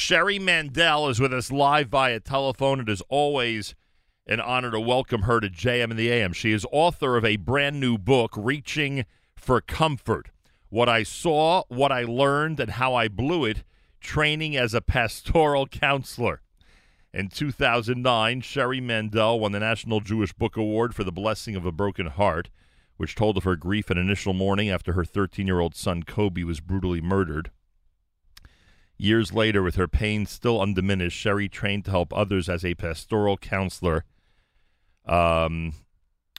Sherri Mandell is with us live via telephone. It is always an honor to welcome her to JM in the AM. She is author of a brand new book, Reaching for Comfort What I Saw, What I Learned, and How I Blew It Training as a Pastoral Counselor. In 2009, Sherri Mandell won the National Jewish Book Award for The Blessing of a Broken Heart, which told of her grief and initial mourning after her 13 year old son Koby was brutally murdered. Years later, with her pain still undiminished, Sherri trained to help others as a pastoral counselor, um,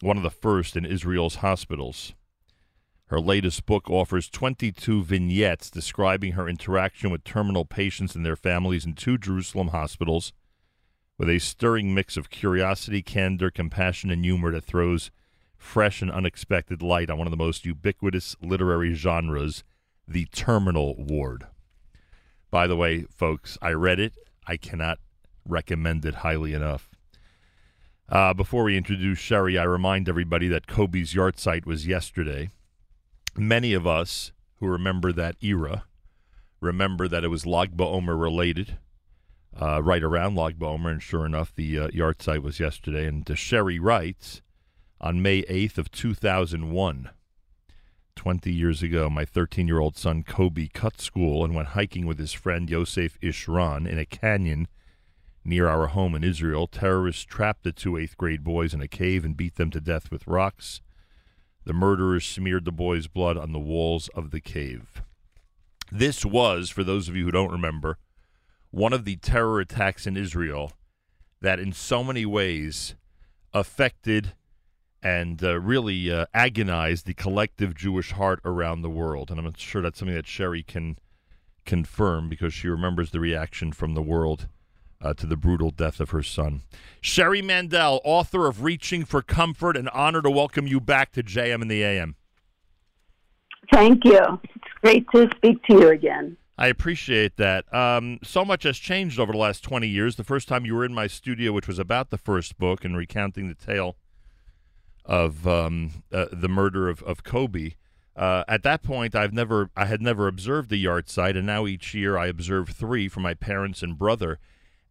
one of the first in Israel's hospitals. Her latest book offers 22 vignettes describing her interaction with terminal patients and their families in two Jerusalem hospitals, with a stirring mix of curiosity, candor, compassion, and humor that throws fresh and unexpected light on one of the most ubiquitous literary genres, the terminal ward. By the way, folks, I read it. I cannot recommend it highly enough. Uh, before we introduce Sherri, I remind everybody that Koby's yard site was yesterday. Many of us who remember that era remember that it was Lag BaOmer related, uh, right around Lag BaOmer, and sure enough, the uh, site was yesterday. And Sherri writes, on May 8th of 2001, 20 years ago, my 13 year old son Koby cut school and went hiking with his friend Yosef Ishran in a canyon near our home in Israel. Terrorists trapped the two eighth grade boys in a cave and beat them to death with rocks. The murderers smeared the boys' blood on the walls of the cave. This was, for those of you who don't remember, one of the terror attacks in Israel that in so many ways affected and uh, really uh, agonized the collective Jewish heart around the world. And I'm sure that's something that Sherri can confirm because she remembers the reaction from the world uh, to the brutal death of her son. Sherri Mandell, author of Reaching for Comfort, an honor to welcome you back to JM in the AM. Thank you. It's great to speak to you again. I appreciate that. Um, so much has changed over the last 20 years. The first time you were in my studio, which was about the first book and recounting the tale of um, uh, the murder of, of Koby. Uh, at that point, I've never, I had never observed the yahrzeit, and now each year I observe three for my parents and brother.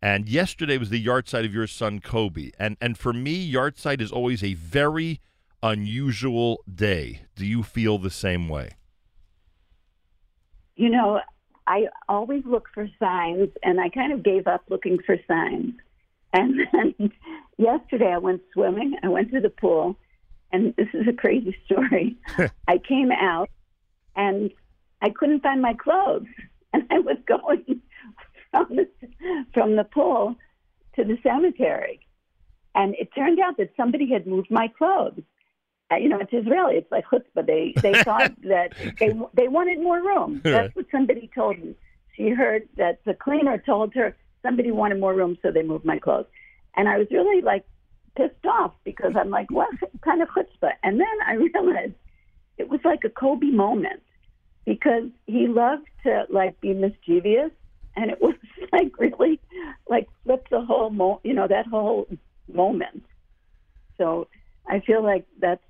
And yesterday was the yahrzeit of your son Koby, and and for me, yahrzeit is always a very unusual day. Do you feel the same way? You know, I always look for signs, and I kind of gave up looking for signs. And then yesterday I went swimming. I went to the pool, and this is a crazy story. I came out and I couldn't find my clothes, and I was going from the from the pool to the cemetery, and it turned out that somebody had moved my clothes. Uh, you know, it's Israeli. It's like chutzpah. They they thought that they they wanted more room. That's what somebody told me. She heard that the cleaner told her somebody wanted more room, so they moved my clothes. And I was really like pissed off because I'm like, what kind of chutzpah? And then I realized it was like a Koby moment because he loved to like be mischievous, and it was like really like flip the whole mo, you know, that whole moment. So I feel like that's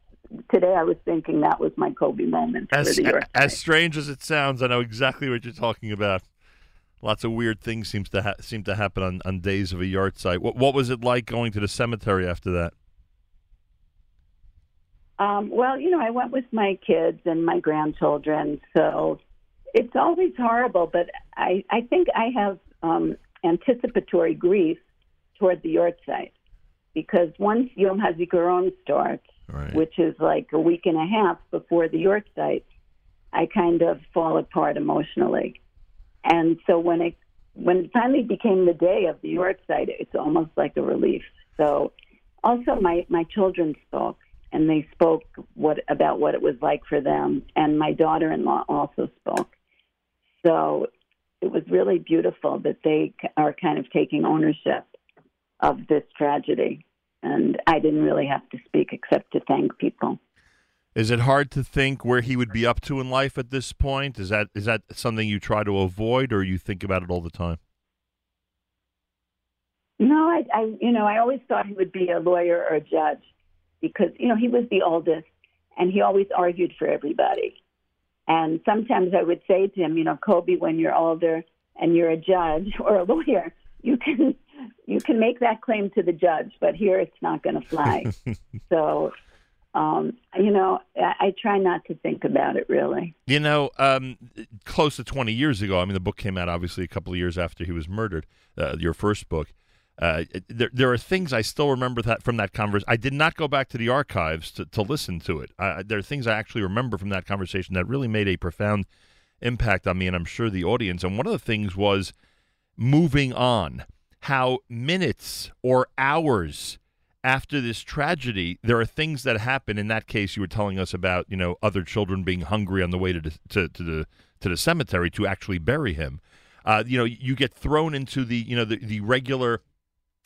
today. I was thinking that was my Koby moment. As, as strange as it sounds, I know exactly what you're talking about. Lots of weird things seems to ha- seem to happen on, on days of a yahrzeit. What what was it like going to the cemetery after that? Um, well, you know, I went with my kids and my grandchildren, so it's always horrible. But I I think I have um, anticipatory grief toward the yahrzeit because once Yom HaZikaron starts, right. which is like a week and a half before the yahrzeit, I kind of fall apart emotionally. And so when it when it finally became the day of the yahrzeit, it's almost like a relief. So also my my children spoke and they spoke what about what it was like for them and my daughter-in-law also spoke. So it was really beautiful that they are kind of taking ownership of this tragedy and I didn't really have to speak except to thank people. Is it hard to think where he would be up to in life at this point? Is that is that something you try to avoid, or you think about it all the time? No, I, I you know I always thought he would be a lawyer or a judge because you know he was the oldest and he always argued for everybody. And sometimes I would say to him, you know, Koby, when you're older and you're a judge or a lawyer, you can you can make that claim to the judge, but here it's not going to fly. so, um, you know, I, I, try not to think about it really. You know, um, close to 20 years ago, I mean, the book came out obviously a couple of years after he was murdered, uh, your first book. Uh, there, there are things I still remember that from that conversation. I did not go back to the archives to, to listen to it. There are things I actually remember from that conversation that really made a profound impact on me, and I'm sure the audience. And one of the things was moving on how minutes or hours after this tragedy, there are things that happen. In that case, you were telling us about, you know, other children being hungry on the way to the, to, to the to the cemetery to actually bury him. Uh, you know, you get thrown into the you know the, the regular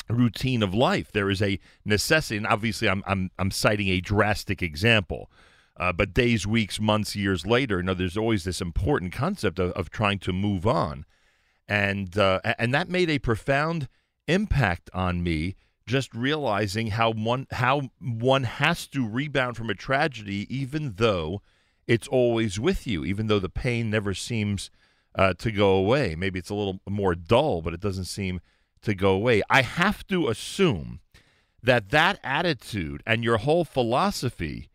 routine of life. There is a necessity, and obviously, I'm I'm I'm citing a drastic example. Uh, but days, weeks, months, years later, you know, there's always this important concept of, of trying to move on and uh, and that made a profound impact on me. Just realizing how one how one has to rebound from a tragedy, even though it's always with you, even though the pain never seems uh, to go away. Maybe it's a little more dull, but it doesn't seem to go away. I have to assume that that attitude and your whole philosophy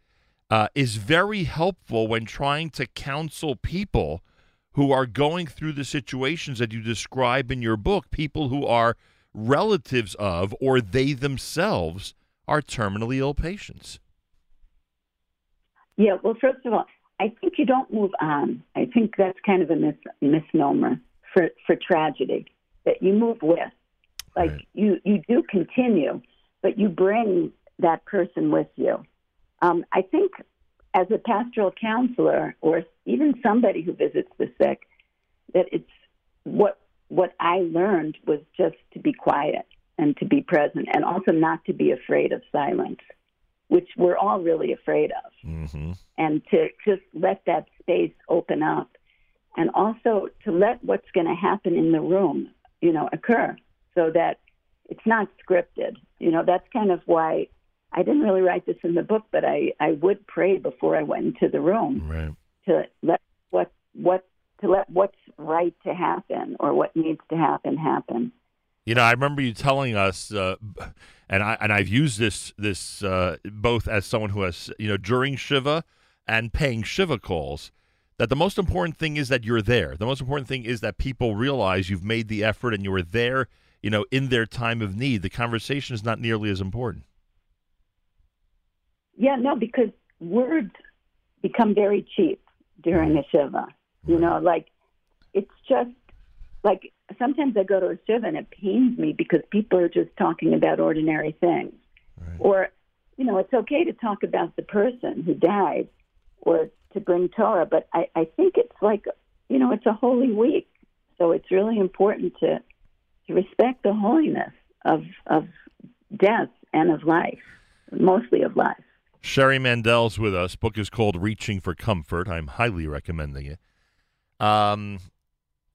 uh, is very helpful when trying to counsel people who are going through the situations that you describe in your book, people who are relatives of or they themselves are terminally ill patients. Yeah, well, first of all, I think you don't move on. I think that's kind of a mis- misnomer for, for tragedy that you move with. Like right. you, you do continue, but you bring that person with you. Um, I think as a pastoral counselor or even somebody who visits the sick, that it's what what I learned was just to be quiet and to be present, and also not to be afraid of silence, which we're all really afraid of, mm-hmm. and to just let that space open up, and also to let what's going to happen in the room, you know, occur, so that it's not scripted. You know, that's kind of why I didn't really write this in the book, but I, I would pray before I went into the room right. to let what what to let what's right to happen or what needs to happen happen. You know, I remember you telling us, uh, and I and I've used this this uh, both as someone who has you know during shiva and paying shiva calls. That the most important thing is that you're there. The most important thing is that people realize you've made the effort and you were there. You know, in their time of need, the conversation is not nearly as important. Yeah, no, because words become very cheap during a shiva. You know, like it's just like sometimes I go to a shiva and it pains me because people are just talking about ordinary things. Right. Or, you know, it's okay to talk about the person who died or to bring Torah, but I, I think it's like, you know, it's a holy week. So it's really important to, to respect the holiness of, of death and of life, mostly of life. Sherri Mandell's with us. Book is called Reaching for Comfort. I'm highly recommending it. Um,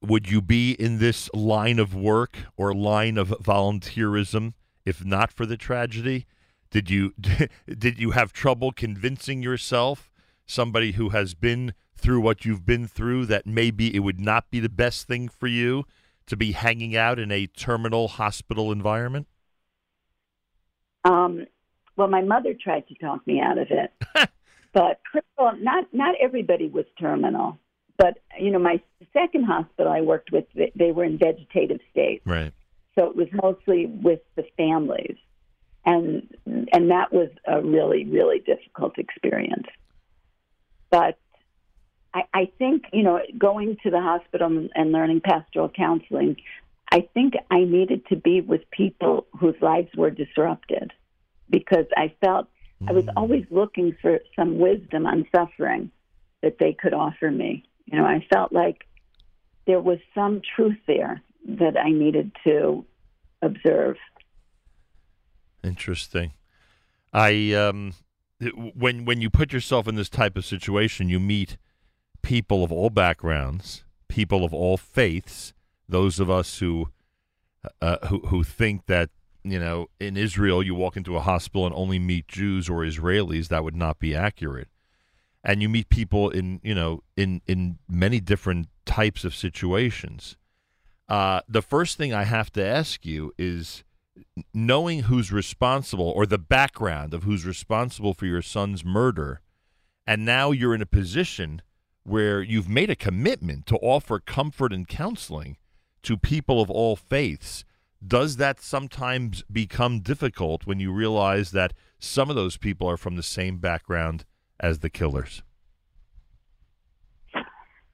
would you be in this line of work or line of volunteerism if not for the tragedy? Did you did you have trouble convincing yourself, somebody who has been through what you've been through, that maybe it would not be the best thing for you to be hanging out in a terminal hospital environment? Um, well, my mother tried to talk me out of it, but well, not not everybody was terminal. But you know, my second hospital I worked with, they were in vegetative state, right? So it was mostly with the families, and and that was a really really difficult experience. But I, I think you know, going to the hospital and learning pastoral counseling, I think I needed to be with people whose lives were disrupted because I felt mm. I was mm. always looking for some wisdom on suffering that they could offer me. You know, I felt like there was some truth there that I needed to observe. Interesting. I um, when when you put yourself in this type of situation, you meet people of all backgrounds, people of all faiths. Those of us who uh, who who think that you know, in Israel, you walk into a hospital and only meet Jews or Israelis, that would not be accurate. And you meet people in, you know, in in many different types of situations. uh, the first thing I have to ask you is knowing who's responsible or the background of who's responsible for your son's murder, and now you're in a position where you've made a commitment to offer comfort and counseling to people of all faiths. Does that sometimes become difficult when you realize that some of those people are from the same background as the killers?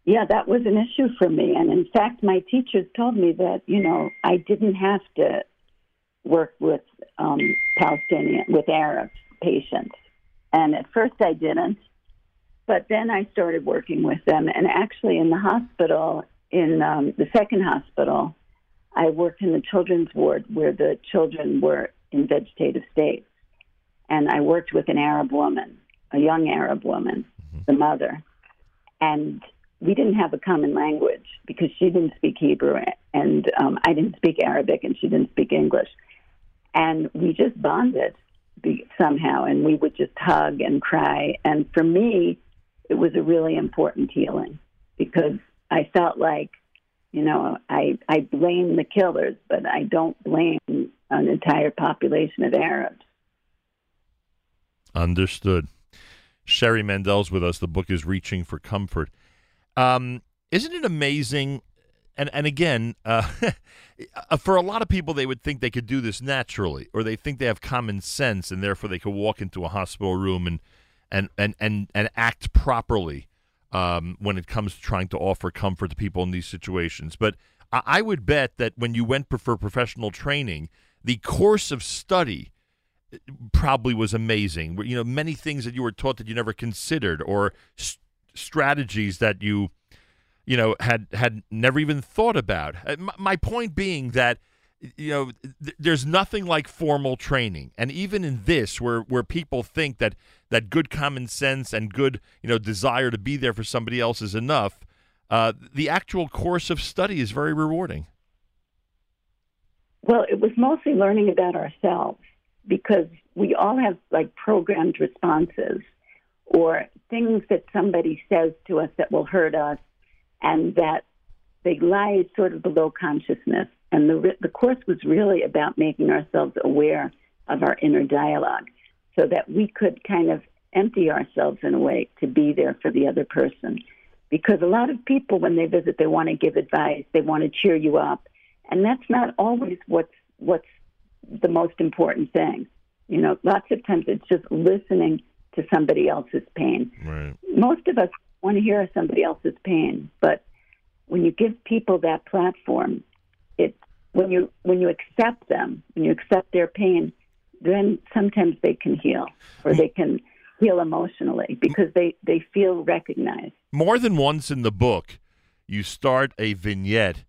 Yeah, that was an issue for me. And in fact, my teachers told me that, you know, I didn't have to work with um, Palestinian, with Arab patients. And at first I didn't. But then I started working with them. And actually, in the hospital, in um, the second hospital, I worked in the children's ward where the children were in vegetative states. And I worked with an Arab woman, a young Arab woman, mm-hmm. the mother. And we didn't have a common language because she didn't speak Hebrew and um, I didn't speak Arabic and she didn't speak English. And we just bonded somehow and we would just hug and cry. And for me, it was a really important healing because I felt like, you know, I I blame the killers, but I don't blame an entire population of Arabs. Understood. Sherri Mandell's with us. The book is Reaching for Comfort. Um, isn't it amazing? And and again, uh, for a lot of people, they would think they could do this naturally, or they think they have common sense, and therefore they could walk into a hospital room and and and and, and act properly um, when it comes to trying to offer comfort to people in these situations. But I, I would bet that when you went for professional training, the course of study probably was amazing. You know, many things that you were taught that you never considered, or st- strategies that you, you know, had had never even thought about. Uh, my, my point being that you know th- there's nothing like formal training and even in this where where people think that that good common sense and good you know desire to be there for somebody else is enough uh, the actual course of study is very rewarding well it was mostly learning about ourselves because we all have like programmed responses or things that somebody says to us that will hurt us and that they lie sort of below consciousness and the, the course was really about making ourselves aware of our inner dialogue so that we could kind of empty ourselves in a way to be there for the other person. Because a lot of people, when they visit, they want to give advice, they want to cheer you up, and that's not always what's what's the most important thing. You know, lots of times it's just listening to somebody else's pain. Right. Most of us want to hear somebody else's pain, but when you give people that platform, it when you when you accept them, when you accept their pain, then sometimes they can heal or they can heal emotionally because they they feel recognized. More than once in the book, you start a vignette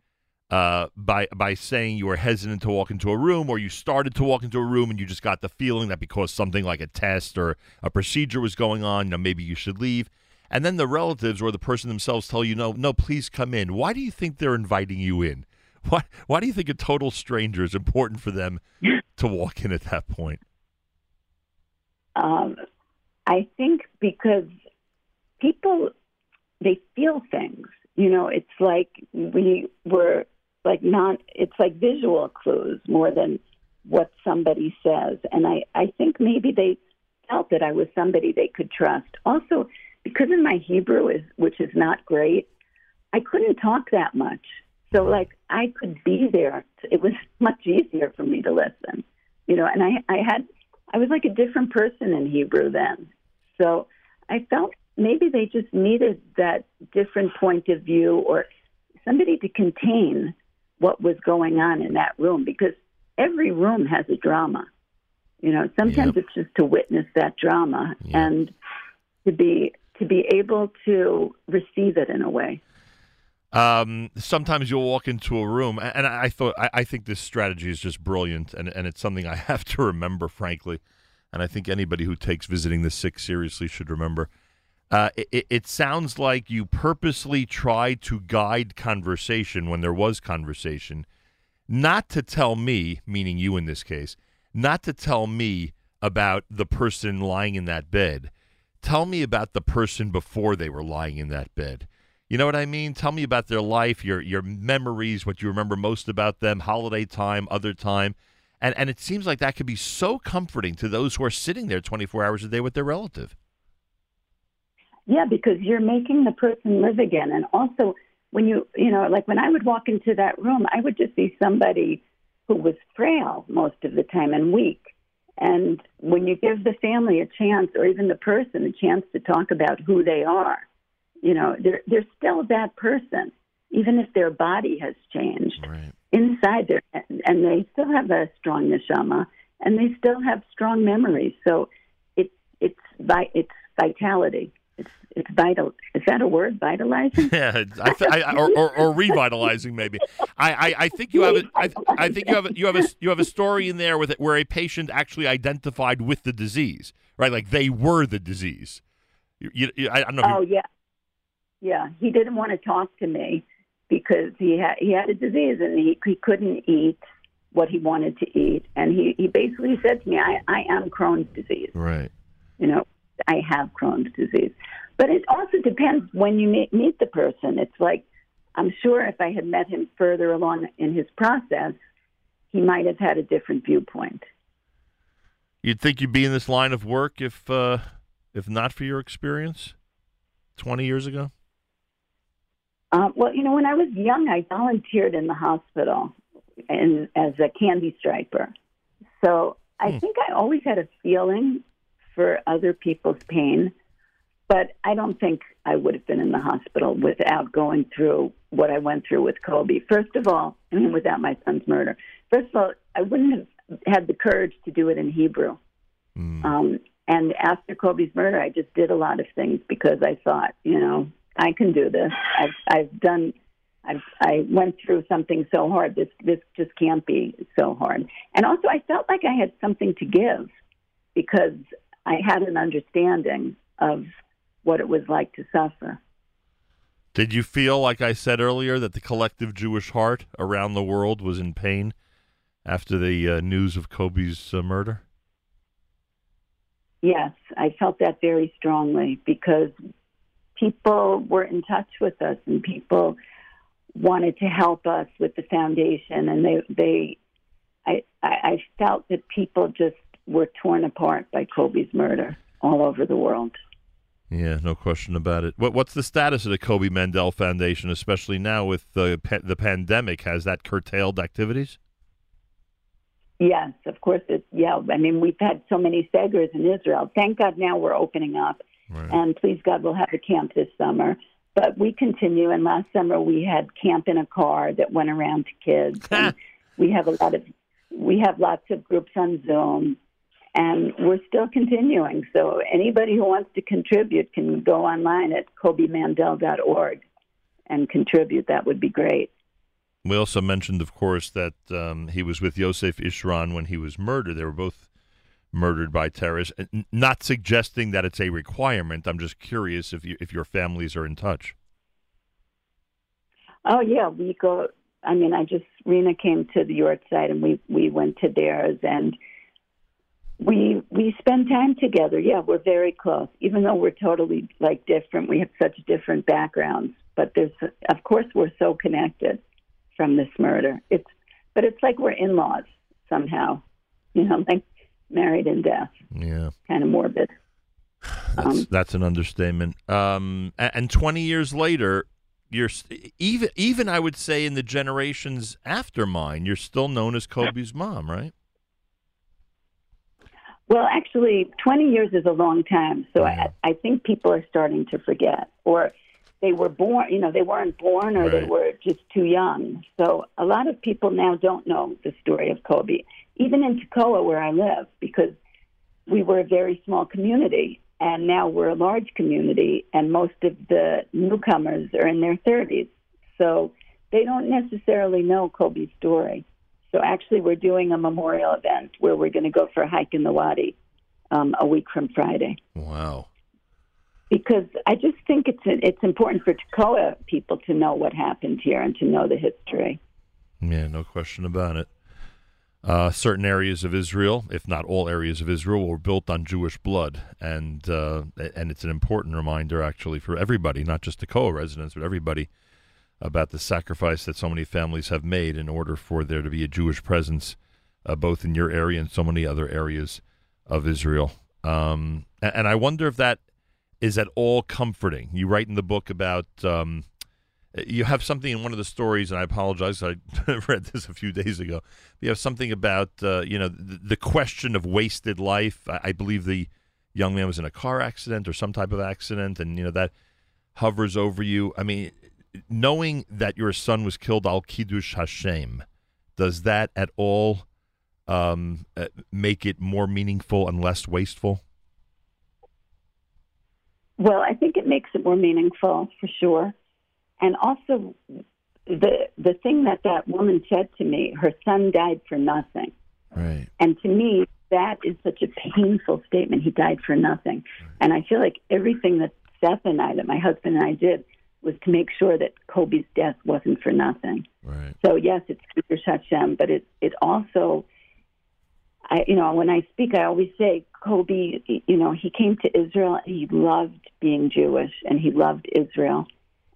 uh, by by saying you were hesitant to walk into a room, or you started to walk into a room and you just got the feeling that because something like a test or a procedure was going on, you know, maybe you should leave. And then the relatives or the person themselves tell you, no, no, please come in. Why do you think they're inviting you in? Why why do you think a total stranger is important for them to walk in at that point? Um, I think because people they feel things. You know, it's like we were like not. It's like visual clues more than what somebody says, and I I think maybe they felt that I was somebody they could trust. Also, because of my Hebrew is which is not great, I couldn't talk that much. So like I could be there. It was much easier for me to listen, you know. And I I had I was like a different person in Hebrew then. So I felt maybe they just needed that different point of view or somebody to contain what was going on in that room because every room has a drama. You know, sometimes yep. it's just to witness that drama yep. and to be to be able to receive it in a way. Um, sometimes you'll walk into a room, and I, I thought I, I, think this strategy is just brilliant, and, and it's something I have to remember, frankly. And I think anybody who takes visiting the sick seriously should remember. Uh, it, it sounds like you purposely tried to guide conversation when there was conversation, not to tell me, meaning you in this case, not to tell me about the person lying in that bed. Tell me about the person before they were lying in that bed You know what I mean? Tell me about their life, your your memories, what you remember most about them, holiday time, other time. And and it seems like that could be so comforting to those who are sitting there 24 hours a day with their relative. Yeah, because you're making the person live again. And also when you you know, like when I would walk into that room, I would just see somebody who was frail most of the time and weak. And when you give the family a chance or even the person a chance to talk about who they are, you know, they're they're still that person, even if their body has changed. Right. Inside there, and they still have a strong neshama, and they still have strong memories. So it's it's it's vitality. It's it's vital. Is that a word? Vitalizing? Yeah, I th- I, or, or, or revitalizing maybe. I, I, I think you have a, I, I think you have a, you have a you have a story in there with it where a patient actually identified with the disease, right? Like they were the disease. You, you, I don't know. Oh yeah, yeah, he didn't want to talk to me because he had he had a disease and he he couldn't eat what he wanted to eat, and he he basically said to me, "I I am Crohn's disease." Right. You know, I have Crohn's disease, but it also depends when you meet meet the person. It's like I'm sure if I had met him further along in his process, he might have had a different viewpoint. You'd think you'd be in this line of work if uh, if not for your experience twenty years ago. Um, well, you know, when I was young, I volunteered in the hospital and as a candy striper. So I hmm. think I always had a feeling for other people's pain, but I don't think I would have been in the hospital without going through what I went through with Koby. First of all, I mean, without my son's murder. First of all, I wouldn't have had the courage to do it in Hebrew. Mm. Um, and after Koby's murder, I just did a lot of things because I thought, you know, I can do this. I've I've done. I've, I went through something so hard. This this just can't be so hard. And also, I felt like I had something to give because I had an understanding of what it was like to suffer. Did you feel, like I said earlier, that the collective Jewish heart around the world was in pain after the uh, news of Koby's uh, murder? Yes, I felt that very strongly because people were in touch with us and people wanted to help us with the foundation and they they I I felt that people just were torn apart by Koby's murder all over the world. Yeah, no question about it. What what's the status of the Koby Mandell Foundation, especially now with the the pandemic? Has that curtailed activities? Yes, of course. It, yeah, I mean we've had so many segers in Israel. Thank God now we're opening up, Right. And please God, we'll have a camp this summer. But we continue. And last summer we had camp in a car that went around to kids. and we have a lot of we have lots of groups on Zoom, and we're still continuing. So anybody who wants to contribute can go online at kobymandell.org and contribute. That would be great. We also mentioned, of course, that um, he was with Yosef Ishran when he was murdered. They were both murdered by terrorists. Not suggesting that it's a requirement. I'm just curious if you if your families are in touch. Oh yeah, we go. I mean, I just Rena came to the York side, and we we went to theirs, and we we spend time together. Yeah, we're very close, even though we're totally like different. We have such different backgrounds, but there's of course we're so connected from this murder. It's but it's like we're in laws somehow. You know, like married in death. Yeah. Kind of morbid. That's, um, that's an understatement. Um, and, and 20 years later, you're even even I would say in the generations after mine, you're still known as Koby's mom, right? Well, actually, 20 years is a long time, so yeah. I, mm-hmm. I think people are starting to forget, or they were born, you know, they weren't born, or right. they were just too young. So a lot of people now don't know the story of Koby even in Tekoa, where I live, because we were a very small community, and now we're a large community, and most of the newcomers are in their 30s. So they don't necessarily know Koby's story. So actually, we're doing a memorial event where we're going to go for a hike in the Wadi um, a week from Friday. Wow. Because I just think it's it's important for Tekoa people to know what happened here and to know the history. Yeah, no question about it. uh, certain areas of Israel, if not all areas of Israel, were built on Jewish blood, and uh, and it's an important reminder, actually, for everybody, not just the Tekoa residents, but everybody, about the sacrifice that so many families have made in order for there to be a Jewish presence, uh, both in your area and so many other areas of Israel. Um, and, and, I wonder if that is at all comforting. You write in the book about. Um, you have something in one of the stories, and I apologize. I read this a few days ago. You have something about uh, you know the, the, question of wasted life. I, I, believe the young man was in a car accident or some type of accident, and you know that hovers over you. I mean, knowing that your son was killed al kiddush Hashem, does that at all um, uh, make it more meaningful and less wasteful? Well, I think it makes it more meaningful for sure and also the the thing that that woman said to me, her son died for nothing. Right. And to me, that is such a painful statement. He died for nothing. Right. And I feel like everything that Seth and I, that my husband and I did, was to make sure that Koby's death wasn't for nothing. Right. So yes, it's Kiddush Hashem, but it it also, I you know when I speak, I always say Koby. You know, he came to Israel and he loved being Jewish and he loved Israel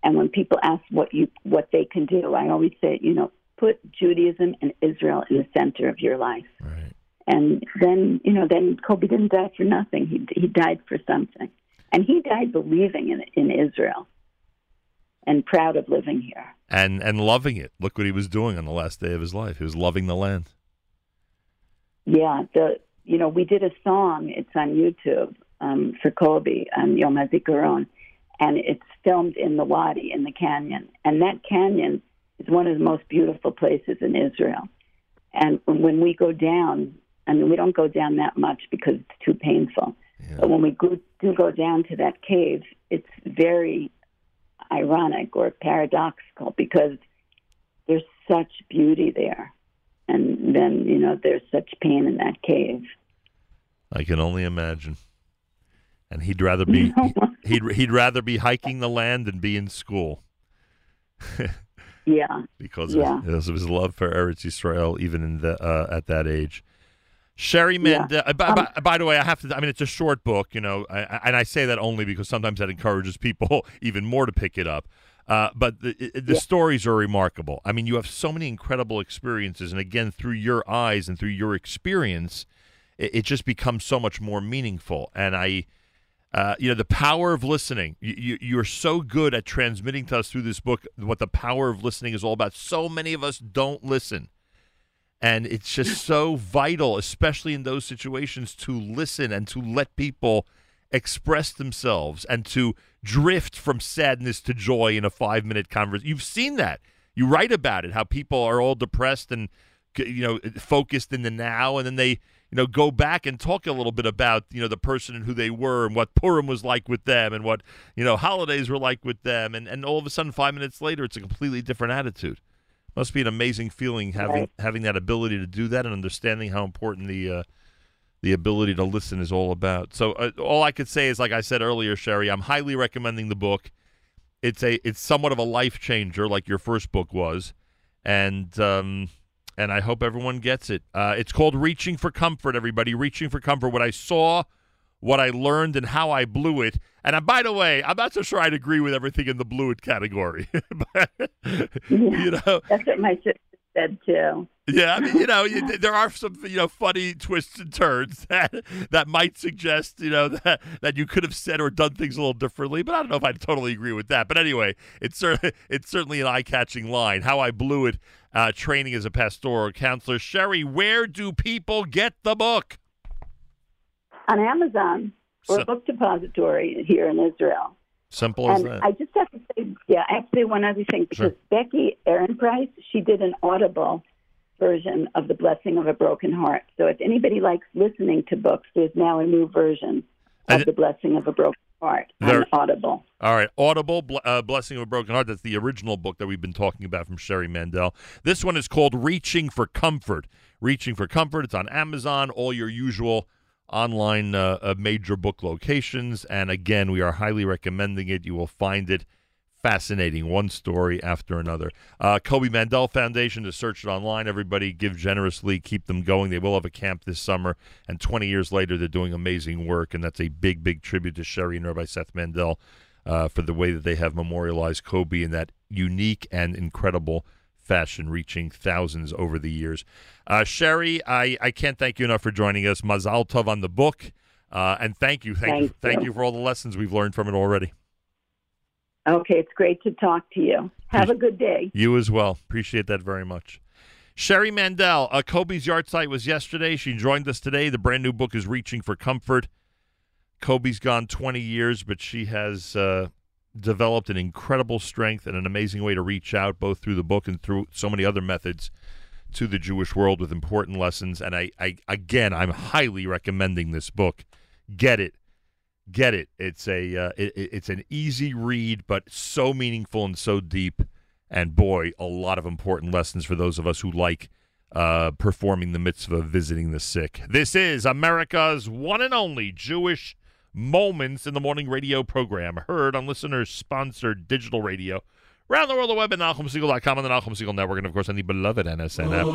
and when people ask what you what they can do, I always say, you know, put Judaism and Israel in the center of your life. Right. And then, you know, then Koby didn't die for nothing. He he died for something, and he died believing in in Israel and proud of living here and and loving it. Look what he was doing on the last day of his life. He was loving the land. Yeah, the you know we did a song. It's on YouTube um, for Koby on Yom HaZikaron, and it's filmed in the Wadi in the canyon. And that canyon is one of the most beautiful places in Israel. And when we go down, I mean, we don't go down that much because it's too painful. Yeah. But when we go, do go down to that cave, it's very ironic or paradoxical because there's such beauty there. And then, you know, there's such pain in that cave. I can only imagine and he'd rather be he'd he'd rather be hiking the land than be in school. yeah, because yeah. Of, his, of his love for Eretz Yisrael, even in the uh, at that age. Sherri Mandell. Yeah. Uh, by, um, by, by, the way, I have to. I mean, it's a short book, you know, I, and I say that only because sometimes that encourages people even more to pick it up. Uh, but the, the yeah. stories are remarkable. I mean, you have so many incredible experiences, and again, through your eyes and through your experience, it, it just becomes so much more meaningful. And I, uh, you know the power of listening. You, you are so good at transmitting to us through this book what the power of listening is all about. So many of us don't listen, and it's just so vital, especially in those situations, to listen and to let people express themselves and to drift from sadness to joy in a five minute conversation. You've seen that. You write about it. How people are all depressed and you know focused in the now, and then they you know, go back and talk a little bit about, you know, the person and who they were and what Purim was like with them and what, you know, holidays were like with them. And, and all of a sudden, five minutes later, it's a completely different attitude. Must be an amazing feeling having right. having that ability to do that and understanding how important the uh, the ability to listen is all about. So uh, all I could say is, like I said earlier, Sherri, I'm highly recommending the book. It's a it's somewhat of a life changer, like your first book was, and um, and I hope everyone gets it. Uh, it's called Reaching for Comfort, everybody. Reaching for Comfort. What I saw, what I learned, and how I blew it. And uh, by the way, I'm not so sure I'd agree with everything in the blew it category. but, yeah, you know, that's what my sister said too. Yeah, I mean, you know, you, there are some you know funny twists and turns that that might suggest you know that that you could have said or done things a little differently. But I don't know if I totally agree with that. But anyway, it's certainly it's certainly an eye catching line. How I blew it, uh, training as a pastoral counselor. Sherri, where do people get the book? On Amazon or so, Book Depository here in Israel. Simple as that. I just have to say, yeah, I have to say one other thing because sure. Becky Price, she did an audible version of The Blessing of a Broken Heart. So if anybody likes listening to books, there's now a new version of and The Blessing of a Broken Heart on Audible. All right, Audible, uh, Blessing of a Broken Heart. That's the original book that we've been talking about from Sherri Mandell. This one is called Reaching for Comfort. Reaching for Comfort. It's on Amazon, all your usual online uh, uh, major book locations. And again, we are highly recommending it. You will find it fascinating. One story after another. Uh, Koby Mandell Foundation to search it online. Everybody give generously, keep them going. They will have a camp this summer, and 20 years later, they're doing amazing work, and that's a big, big tribute to Sherri and Rabbi Seth Mandell uh, for the way that they have memorialized Koby in that unique and incredible fashion, reaching thousands over the years. Uh, Sherri, I, I can't thank you enough for joining us. Mazal Tov on the book. Uh, and thank you, thank, Thank you, thank you. for all the lessons we've learned from it already. Okay, it's great to talk to you. Have a good day. You as well. Appreciate that very much. Sherri Mandell, uh, Koby's yard site was yesterday. She joined us today. The brand new book is Reaching for Comfort. Koby's gone 20 years, but she has uh, developed an incredible strength and an amazing way to reach out, both through the book and through so many other methods, to the Jewish world with important lessons. And I, I again, I'm highly recommending this book. Get it, get it. It's a, uh, it, it- it's an easy read, but so meaningful and so deep. And boy, a lot of important lessons for those of us who like uh, performing the mitzvah, visiting the sick. This is America's one and only Jewish Moments in the Morning radio program, heard on listeners sponsored digital radio. Around the world, the web at NachumSegal.com and the Segal Network, and of course on the beloved NSN app.